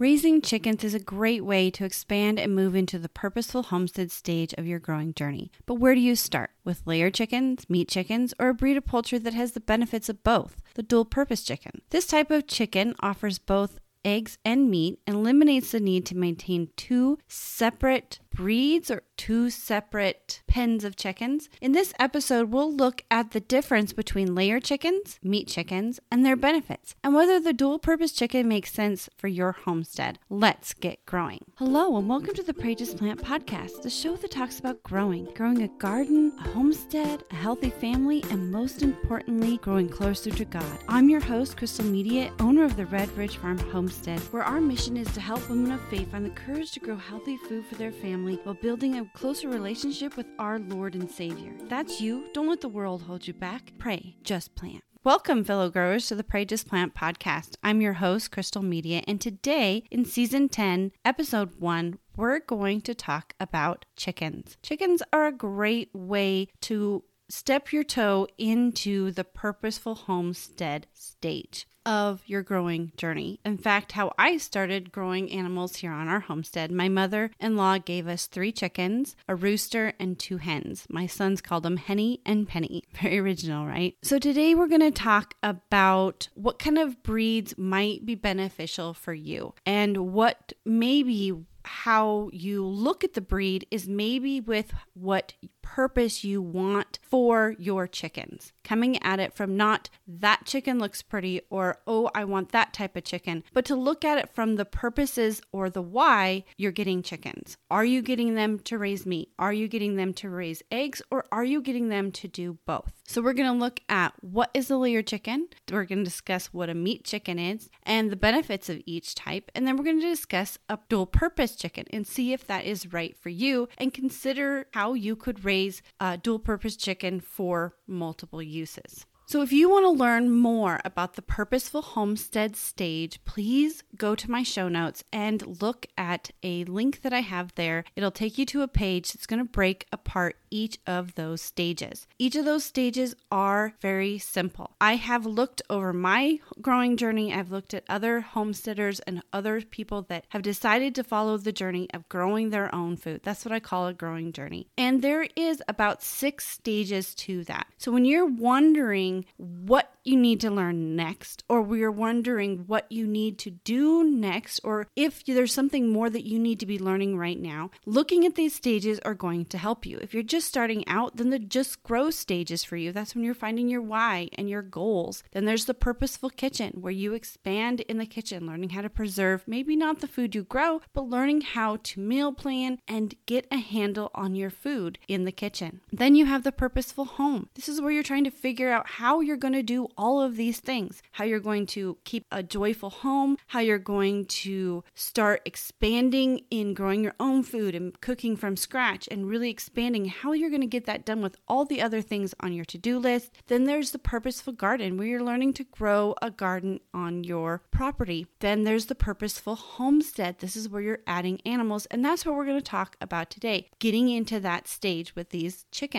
Raising chickens is a great way to expand and move into the purposeful homestead stage of your growing journey. But where do you start? With layer chickens, meat chickens, or a breed of poultry that has the benefits of both, the dual purpose chicken? This type of chicken offers both eggs and meat and eliminates the need to maintain two separate breeds or two separate pens of chickens. In this episode, we'll look at the difference between layer chickens, meat chickens, and their benefits, and whether the dual purpose chicken makes sense for your homestead. Let's get growing. Hello, and welcome to the Pray Plant podcast, the show that talks about growing, growing a garden, a homestead, a healthy family, and most importantly, growing closer to God. I'm your host, Crystal Media, owner of the Red Ridge Farm Homestead, where our mission is to help women of faith find the courage to grow healthy food for their family while building a closer relationship with our Lord and Savior. That's you. Don't let the world hold you back. Pray, just plant. Welcome, fellow growers, to the Pray Just Plant podcast. I'm your host, Crystal Media, and today in season 10, episode 1, we're going to talk about chickens. Chickens are a great way to step your toe into the purposeful homestead stage of your growing journey. In fact, how I started growing animals here on our homestead, my mother in law gave us three chickens, a rooster, and two hens. My sons called them Henny and Penny. Very original, right? So today we're going to talk about what kind of breeds might be beneficial for you and what maybe how you look at the breed is maybe with what purpose you want for your chickens. Coming at it from not that chicken looks pretty or oh, I want that type of chicken, but to look at it from the purposes or the why you're getting chickens. Are you getting them to raise meat? Are you getting them to raise eggs or are you getting them to do both? So we're going to look at what is a layer chicken. We're going to discuss what a meat chicken is and the benefits of each type, and then we're going to discuss a dual purpose chicken and see if that is right for you and consider how you could raise uh, dual purpose chicken for multiple uses. So, if you want to learn more about the Purposeful Homestead stage, please go to my show notes and look at a link that I have there. It'll take you to a page that's going to break apart each of those stages. Each of those stages are very simple. I have looked over my growing journey, I've looked at other homesteaders and other people that have decided to follow the journey of growing their own food. That's what I call a growing journey. And there is about six stages to that. So, when you're wondering, what you need to learn next, or we're wondering what you need to do next, or if there's something more that you need to be learning right now, looking at these stages are going to help you. If you're just starting out, then the just grow stages for you. That's when you're finding your why and your goals. Then there's the purposeful kitchen where you expand in the kitchen, learning how to preserve maybe not the food you grow, but learning how to meal plan and get a handle on your food in the kitchen. Then you have the purposeful home. This is where you're trying to figure out how you're going to do all of these things how you're going to keep a joyful home, how you're going to start expanding in growing your own food and cooking from scratch, and really expanding how you're going to get that done with all the other things on your to do list. Then there's the purposeful garden where you're learning to grow a garden on your property. Then there's the purposeful homestead. This is where you're adding animals, and that's what we're going to talk about today getting into that stage with these chickens.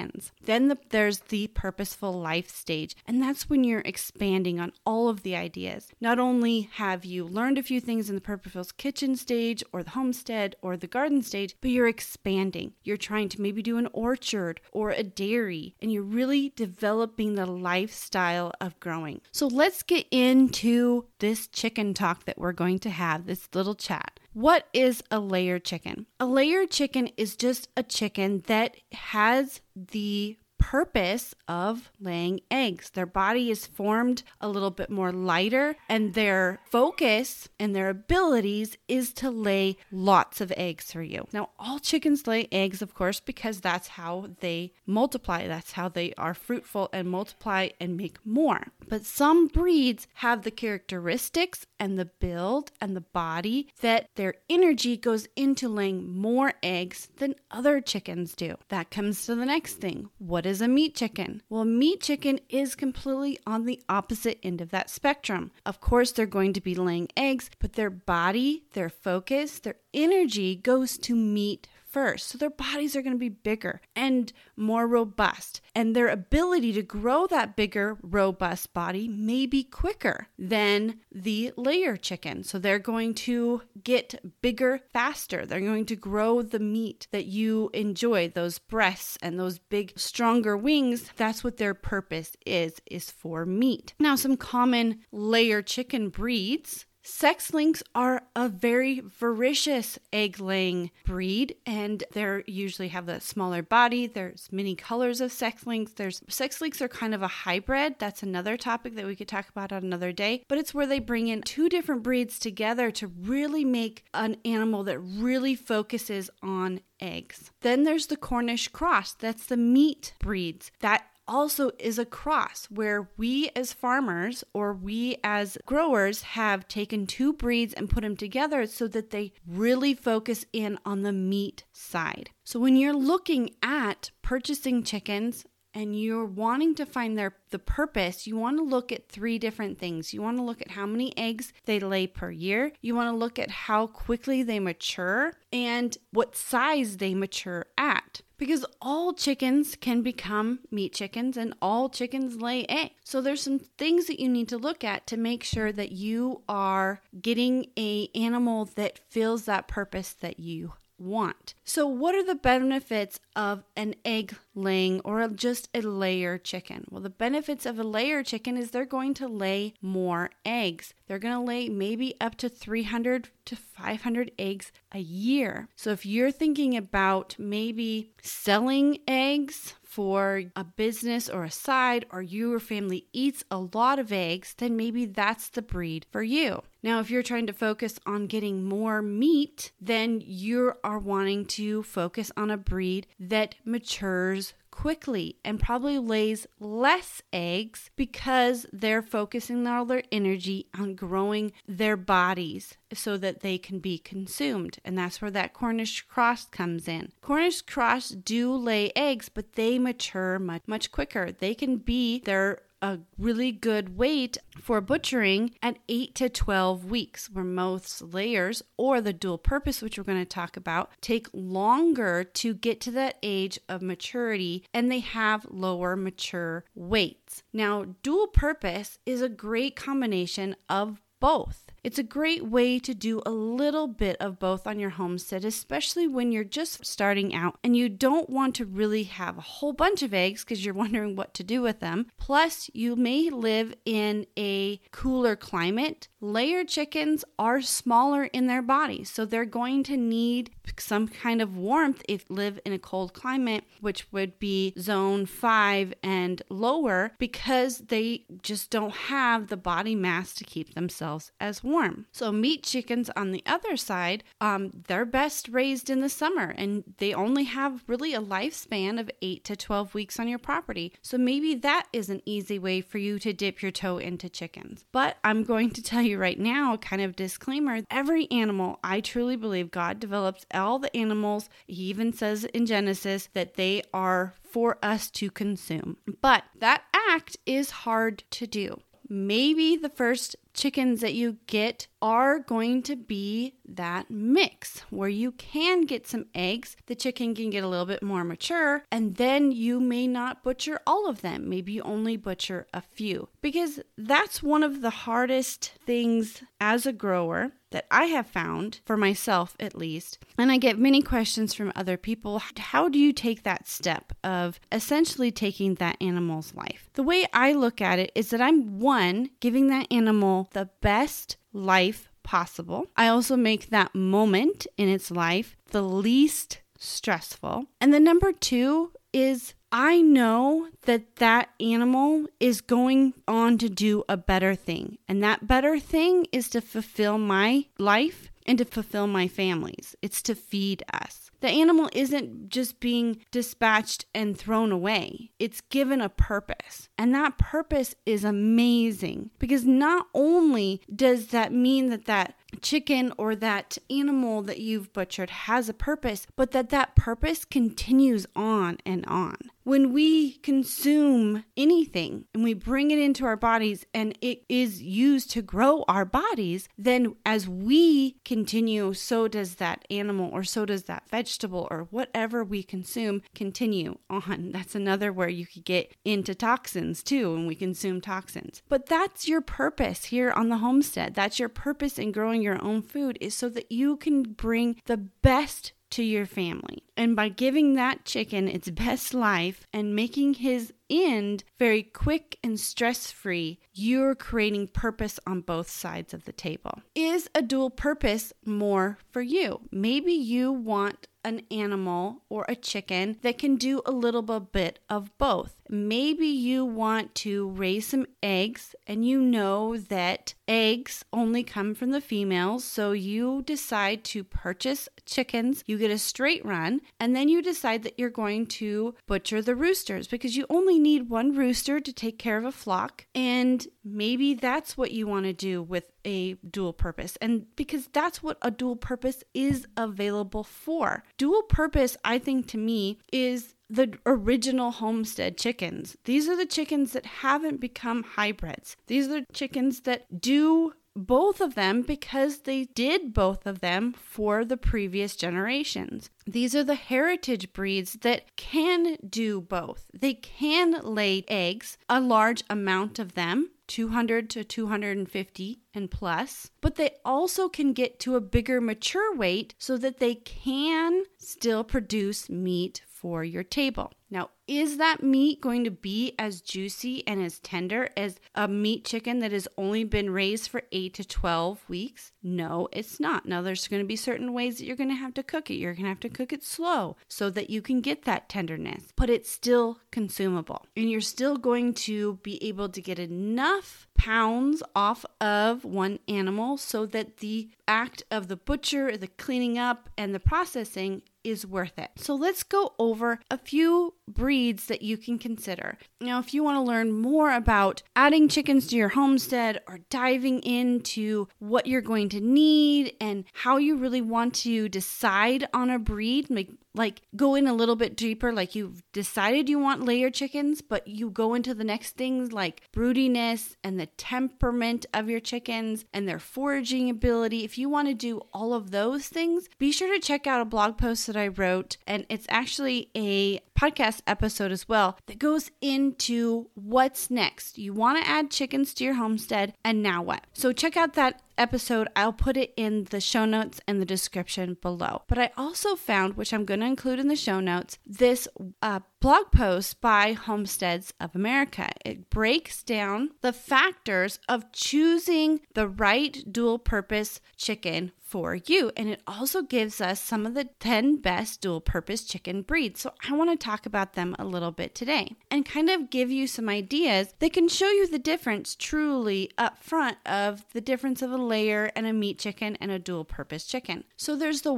Then the, there's the purposeful life stage, and that's when you're expanding on all of the ideas. Not only have you learned a few things in the Purposeful Kitchen stage or the homestead or the garden stage, but you're expanding. You're trying to maybe do an orchard or a dairy, and you're really developing the lifestyle of growing. So let's get into this chicken talk that we're going to have, this little chat. What is a layered chicken? A layered chicken is just a chicken that has the purpose of laying eggs. Their body is formed a little bit more lighter, and their focus and their abilities is to lay lots of eggs for you. Now, all chickens lay eggs, of course, because that's how they multiply. That's how they are fruitful and multiply and make more. But some breeds have the characteristics and the build and the body that their energy goes into laying more eggs than other chickens do. That comes to the next thing. What is a meat chicken? Well, meat chicken is completely on the opposite end of that spectrum. Of course, they're going to be laying eggs, but their body, their focus, their energy goes to meat first. So their bodies are going to be bigger and more robust. And their ability to grow that bigger, robust body may be quicker than the layer chicken. So they're going to get bigger faster. They're going to grow the meat that you enjoy, those breasts and those big, stronger wings. That's what their purpose is, is for meat. Now, some common layer chicken breeds Sex links are a very voracious egg laying breed, and they usually have a smaller body. There's many colors of sex links. There's sex links are kind of a hybrid. That's another topic that we could talk about on another day. But it's where they bring in two different breeds together to really make an animal that really focuses on eggs. Then there's the Cornish cross. That's the meat breeds. That also is a cross where we as farmers or we as growers have taken two breeds and put them together so that they really focus in on the meat side. So when you're looking at purchasing chickens, and you're wanting to find their the purpose, you want to look at three different things. You want to look at how many eggs they lay per year. You want to look at how quickly they mature and what size they mature at because all chickens can become meat chickens and all chickens lay eggs. So there's some things that you need to look at to make sure that you are getting a animal that fills that purpose that you want. So, what are the benefits of an egg laying or just a layer chicken? Well, the benefits of a layer chicken is they're going to lay more eggs. They're going to lay maybe up to 300 to 500 eggs a year. So, if you're thinking about maybe selling eggs for a business or a side, or your family eats a lot of eggs, then maybe that's the breed for you. Now, if you're trying to focus on getting more meat, then you are wanting to focus on a breed that matures quickly and probably lays less eggs because they're focusing all their energy on growing their bodies so that they can be consumed. And that's where that Cornish cross comes in. Cornish cross do lay eggs, but they mature much, much quicker. They can be, their a really good weight for butchering at 8 to 12 weeks, where most layers or the dual purpose, which we're going to talk about, take longer to get to that age of maturity and they have lower mature weights. Now, dual purpose is a great combination of both. It's a great way to do a little bit of both on your homestead, especially when you're just starting out and you don't want to really have a whole bunch of eggs because you're wondering what to do with them. Plus, you may live in a cooler climate. Layer chickens are smaller in their bodies, so they're going to need some kind of warmth if live in a cold climate, which would be zone 5 and lower because they just don't have the body mass to keep themselves as warm. So meat chickens on the other side, um, they're best raised in the summer and they only have really a lifespan of 8 to 12 weeks on your property. So maybe that is an easy way for you to dip your toe into chickens. But I'm going to tell you right now, kind of disclaimer, every animal, I truly believe God develops all the animals. He even says in Genesis that they are for us to consume. But that act is hard to do. Maybe the first chickens that you get are going to be that mix where you can get some eggs. The chicken can get a little bit more mature, and then you may not butcher all of them. Maybe you only butcher a few because that's one of the hardest things as a grower that I have found for myself at least. And I get many questions from other people. How do you take that step of essentially taking that animal's life? The way I look at it is that I'm one, giving that animal the best life possible. I also make that moment in its life the least stressful. And the number two is I know that that animal is going on to do a better thing. And that better thing is to fulfill my life and to fulfill my family's. It's to feed us. The animal isn't just being dispatched and thrown away, it's given a purpose. And that purpose is amazing because not only does that mean that that chicken or that animal that you've butchered has a purpose, but that that purpose continues on and on. When we consume anything and we bring it into our bodies and it is used to grow our bodies, then as we continue, so does that animal or so does that vegetable or whatever we consume continue on. That's another where you could get into toxins too when we consume toxins. But that's your purpose here on the homestead. That's your purpose in growing your own food is so that you can bring the best to your family. And by giving that chicken its best life and making his end very quick and stress free, you're creating purpose on both sides of the table. Is a dual purpose more for you? Maybe you want an animal or a chicken that can do a little bit of both. Maybe you want to raise some eggs and you know that eggs only come from the females, so you decide to purchase chickens. You get a straight run, and then you decide that you're going to butcher the roosters because you only need one rooster to take care of a flock. And maybe that's what you want to do with a dual purpose. And because that's what a dual purpose is available for. Dual purpose, I think to me, is the original homestead chickens. These are the chickens that haven't become hybrids. These are the chickens that do both of them because they did both of them for the previous generations. These are the heritage breeds that can do both. They can lay eggs, a large amount of them, 200 to 250 and plus, but they also can get to a bigger mature weight so that they can still produce meat for your table. Now, is that meat going to be as juicy and as tender as a meat chicken that has only been raised for 8 to 12 weeks? No, it's not. Now, there's going to be certain ways that you're going to have to cook it. You're going to have to cook it slow so that you can get that tenderness, but it's still consumable. And you're still going to be able to get enough pounds off of one animal so that the act of the butcher, the cleaning up, and the processing is worth it. So let's go over a few breeds that you can consider. Now, if you want to learn more about adding chickens to your homestead or diving into what you're going to need and how you really want to decide on a breed, like like go in a little bit deeper like you've decided you want layer chickens but you go into the next things like broodiness and the temperament of your chickens and their foraging ability. If you want to do all of those things be sure to check out a blog post that i wrote and it's actually a podcast episode as well that goes into what's next. You want to add chickens to your homestead and now what? So check out that episode, I'll put it in the show notes and the description below. But I also found, which I'm going to include in the show notes, this uh, blog post by Homesteads of America. It breaks down the factors of choosing the right dual purpose chicken for you. And it also gives us some of the 10 best dual purpose chicken breeds. So I want to talk about them a little bit today and kind of give you some ideas that can show you the difference truly up front of the difference of a layer and a meat chicken and a dual purpose chicken. So there's the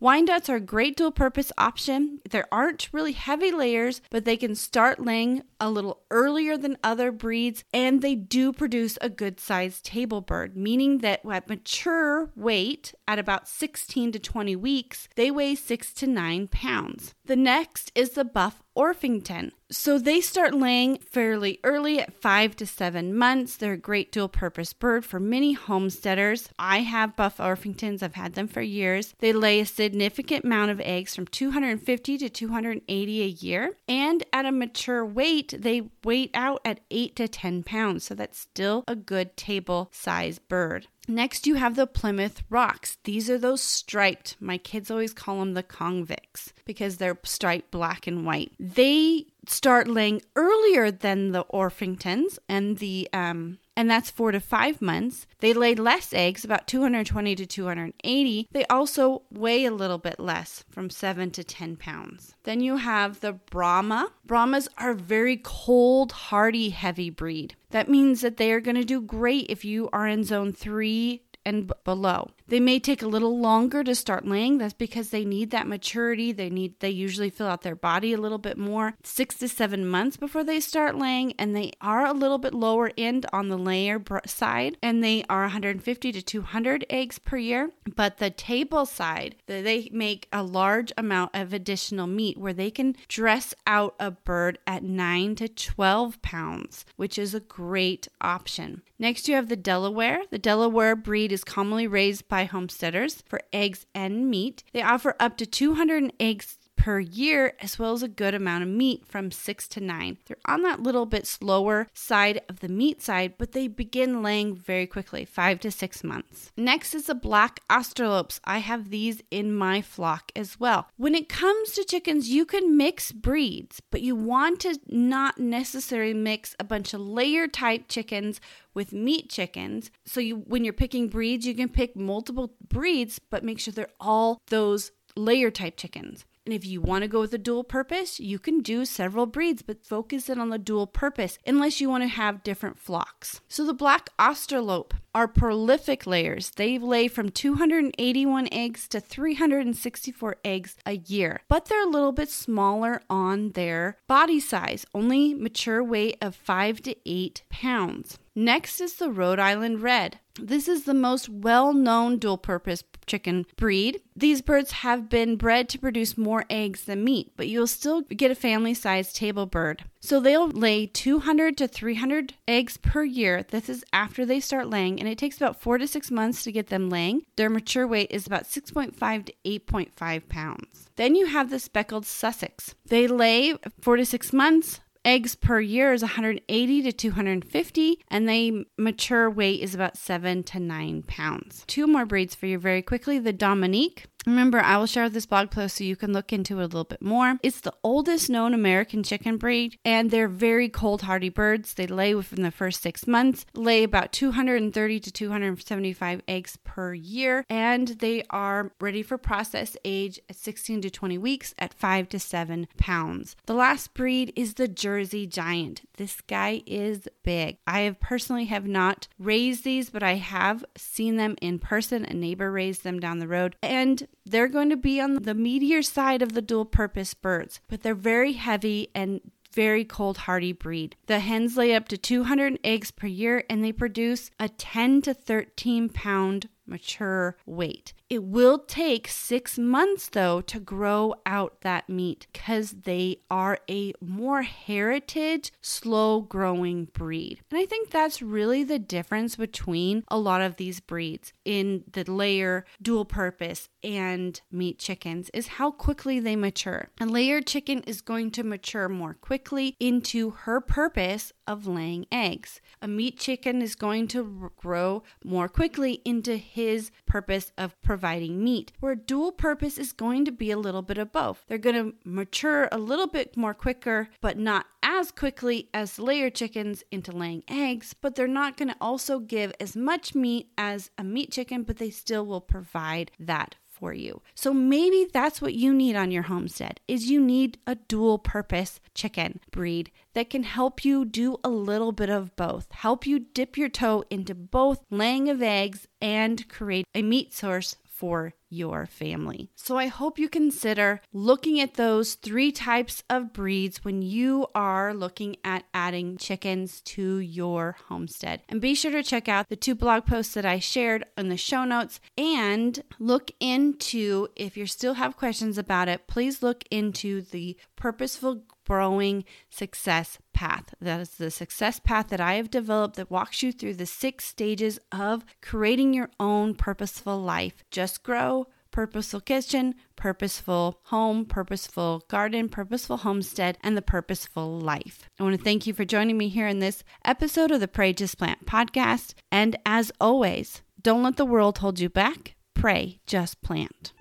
Wyandotte. Wyandottes are a great dual purpose option. There aren't really heavy layers, but they can start laying a little earlier than other breeds and they do produce a good sized table bird, meaning that at mature weight at about 16 to 20 weeks, they weigh 6 to 9 pounds. The next is the Buff Orpington. So they start laying fairly early at five to seven months. They're a great dual purpose bird for many homesteaders. I have Buff Orpingtons, I've had them for years. They lay a significant amount of eggs from 250 to 280 a year. And at a mature weight, they weight out at 8 to 10 pounds. So that's still a good table size bird. Next, you have the Plymouth Rocks. These are those striped, my kids always call them the convicts because they're striped black and white. They start laying earlier than the Orpingtons and the um, and that's four to five months. They lay less eggs, about 220 to 280. They also weigh a little bit less, from seven to 10 pounds. Then you have the Brahma. Brahmas are very cold, hardy, heavy breed. That means that they are going to do great if you are in zone three and b- below. They may take a little longer to start laying. That's because they need that maturity. They need they usually fill out their body a little bit more. 6 to 7 months before they start laying and they are a little bit lower end on the layer side and they are 150 to 200 eggs per year. But the table side, they make a large amount of additional meat where they can dress out a bird at 9 to 12 pounds, which is a great option. Next, you have the Delaware. The Delaware breed is commonly raised by homesteaders for eggs and meat. They offer up to 200 eggs per year, as well as a good amount of meat from six to nine. They're on that little bit slower side of the meat side, but they begin laying very quickly, five to six months. Next is the black Australorps. I have these in my flock as well. When it comes to chickens, you can mix breeds, but you want to not necessarily mix a bunch of layer type chickens with meat chickens. So you when you're picking breeds, you can pick multiple breeds, but make sure they're all those layer type chickens. And if you want to go with a dual purpose, you can do several breeds, but focus in on the dual purpose unless you want to have different flocks. So the black Australorp are prolific layers. They lay from 281 eggs to 364 eggs a year, but they're a little bit smaller on their body size, only mature weight of 5 to 8 pounds. Next is the Rhode Island Red. This is the most well known dual purpose chicken breed. These birds have been bred to produce more eggs than meat, but you'll still get a family sized table bird. So they'll lay 200 to 300 eggs per year. This is after they start laying, and it takes about four to six months to get them laying. Their mature weight is about 6.5 to 8.5 pounds. Then you have the speckled Sussex. They lay four to six months, eggs per year is 180 to 250, and they mature weight is about 7 to 9 pounds. Two more breeds for you very quickly the Dominique. Remember, I will share this blog post so you can look into it a little bit more. It's the oldest known American chicken breed, and they're very cold hardy birds. They lay within the first six months, lay about 230 to 275 eggs per year, and they are ready for process age at 16 to 20 weeks at 5 to 7 pounds. The last breed is the Jersey Giant. This guy is big. I have personally have not raised these, but I have seen them in person. A neighbor raised them down the road, and they're going to be on the meatier side of the dual purpose birds, but they're very heavy and very cold hardy breed. The hens lay up to 200 eggs per year and they produce a 10 to 13 pound mature weight. It will take six months though to grow out that meat because they are a more heritage, slow growing breed. And I think that's really the difference between a lot of these breeds in the layer, dual purpose, and meat chickens is how quickly they mature. A layer chicken is going to mature more quickly into her purpose of laying eggs. A meat chicken is going to grow more quickly into his purpose of providing meat, where dual purpose is going to be a little bit of both. They're going to mature a little bit more quicker, but not as quickly as layer chickens into laying eggs, but they're not going to also give as much meat as a meat chicken, but they still will provide that for you. So maybe that's what you need on your homestead is you need a dual purpose chicken breed that can help you do a little bit of both. Help you dip your toe into both laying of eggs and create a meat source for your family. So I hope you consider looking at those three types of breeds when you are looking at adding chickens to your homestead. And be sure to check out the two blog posts that I shared in the show notes and look into if you still have questions about it, please look into the purposeful growing success path. That is the success path that I have developed that walks you through the six stages of creating your own purposeful life. Just grow, purposeful kitchen, purposeful home, purposeful garden, purposeful homestead, and the purposeful life. I want to thank you for joining me here in this episode of the Pray Just Plant podcast. And as always, don't let the world hold you back. Pray Just Plant.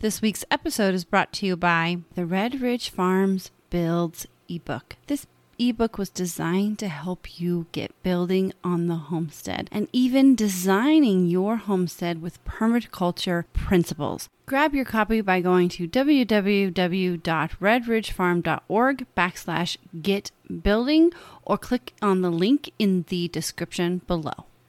This week's episode is brought to you by the Red Ridge Farms Builds ebook. This ebook was designed to help you get building on the homestead and even designing your homestead with permaculture principles. Grab your copy by going to www.redridgefarm.org backslash get building or click on the link in the description below.